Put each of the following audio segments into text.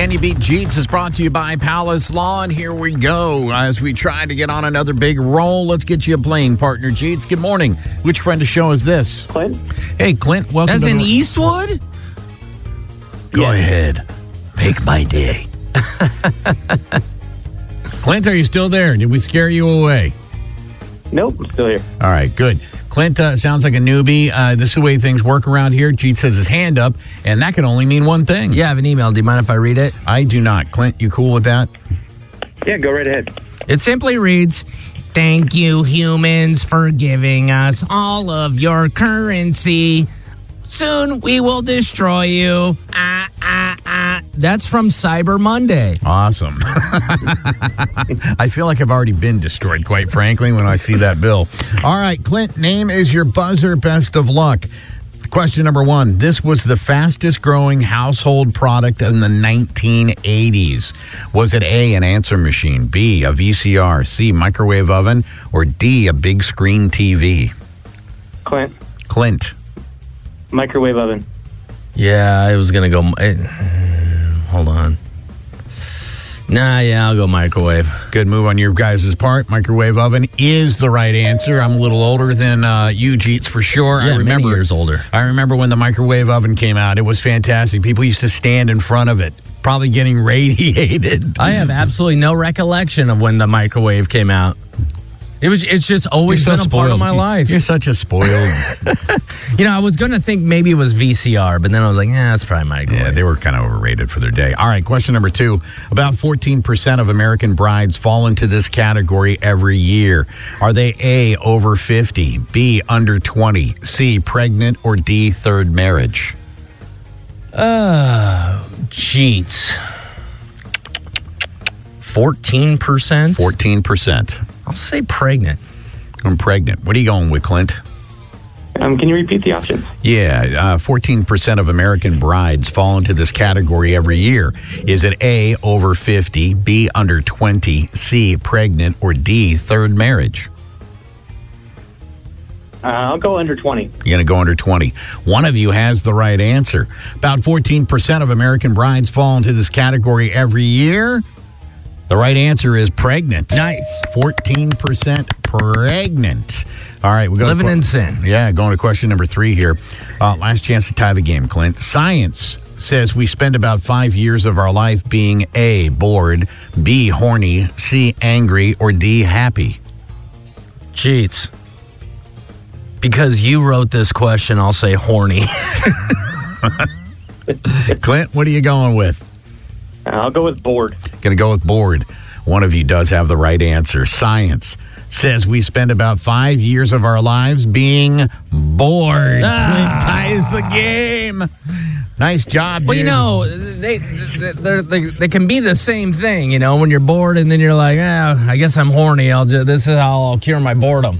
Can You Beat Jeetz is brought to you by Palace Law, and here we go. As we try to get on another big roll, let's get you a playing partner, Jeetz. Good morning. Which friend of show is this? Clint? Hey, Clint, welcome As to in the- Eastwood? Go ahead. Make my day. Clint, are you still there? Did we scare you away? Nope, I'm still here. All right, good. Clint uh, sounds like a newbie. Uh, this is the way things work around here. Jeetz has his hand up, and that can only mean one thing. Yeah, I have an email. Do you mind if I read it? I do not. Clint, you cool with that? Yeah, go right ahead. It simply reads Thank you, humans, for giving us all of your currency. Soon we will destroy you. Ah. That's from Cyber Monday. Awesome. I feel like I've already been destroyed, quite frankly, when I see that bill. All right, Clint, name is your buzzer. Best of luck. Question number one This was the fastest growing household product in the 1980s. Was it A, an answer machine, B, a VCR, C, microwave oven, or D, a big screen TV? Clint, Clint. microwave oven. Yeah, I was going to go. eh, hold on. Nah, yeah, I'll go microwave. Good move on your guys' part. Microwave oven is the right answer. I'm a little older than uh, you, Jeetz, for sure. Yeah, I many remember years older. I remember when the microwave oven came out. It was fantastic. People used to stand in front of it, probably getting radiated. I have absolutely no recollection of when the microwave came out. It was. It's just always You're been so a part of spoiled. my life. You're such a spoiled. You know, I was going to think maybe it was VCR, but then I was like, yeah, that's probably microwave. yeah, they were kind of overrated for their day. All right, question number two. About 14% of American brides fall into this category every year. Are they A, over 50, B, under 20, C, pregnant, or D, third marriage? Jeetz. 14%? 14%. I'll say pregnant. I'm pregnant. What are you going with, Clint? Um, can you repeat the options? Yeah, uh, 14% of American brides fall into this category every year. Is it A, over 50, B, under 20, C, pregnant, or D, third marriage? Uh, I'll go under 20. You're going to go under 20. One of you has the right answer. About 14% of American brides fall into this category every year. The right answer is pregnant. Nice. 14% pregnant. All right, we go to Living que- in sin. Yeah, going to question number three here. Uh, last chance to tie the game, Clint. Science says we spend about five years of our life being A, bored, B, horny, C, angry, or D, happy. Jeetz. Because you wrote this question, I'll say horny. Clint, what are you going with? I'll go with bored. Going to go with bored. One of you does have the right answer. Science says we spend about five years of our lives being bored. Ah. Ties the game. Nice job, well, you know, they, they, they're- they, they can be the same thing, you know, when you're bored and then you're like, ah, I guess I'm horny. I'll just, this is how I'll cure my boredom.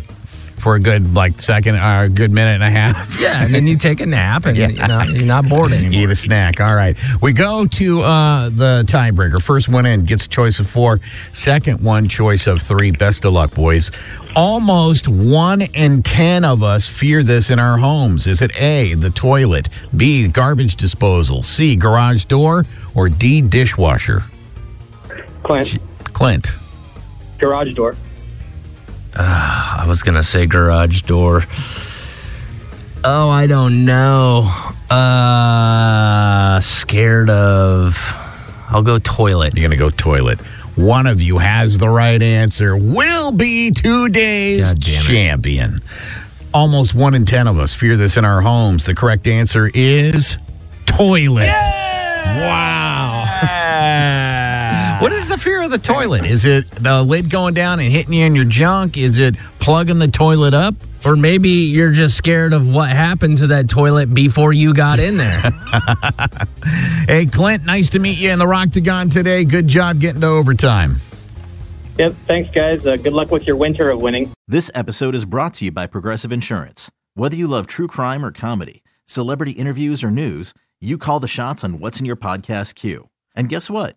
For a good like second or a good minute and a half. Yeah, and then you take a nap and you know, you're not bored anymore. Eat a snack. All right. We go to uh, the tiebreaker. First one in gets a choice of four. Second one, choice of three. Best of luck, boys. Almost one in ten of us fear this in our homes. Is it A, the toilet, B, garbage disposal, C, garage door, or D, dishwasher? Clint, Clint. garage door. I was gonna say garage door. Oh, I don't know. Uh, scared of. I'll go toilet. You're going to go toilet. One of you has the right answer. Will be today's God damn it. champion. Almost one in ten of us fear this in our homes. The correct answer is toilet. Wow. What is the fear of the toilet? Is it the lid going down and hitting you in your junk? Is it plugging the toilet up? Or maybe you're just scared of what happened to that toilet before you got in there. Hey, Clint, nice to meet you in the Roctagon today. Good job getting to overtime. Yep. Thanks, guys. Uh, good luck with your winter of winning. This episode is brought to you by Progressive Insurance. Whether you love true crime or comedy, celebrity interviews or news, you call the shots on what's in your podcast queue. And guess what?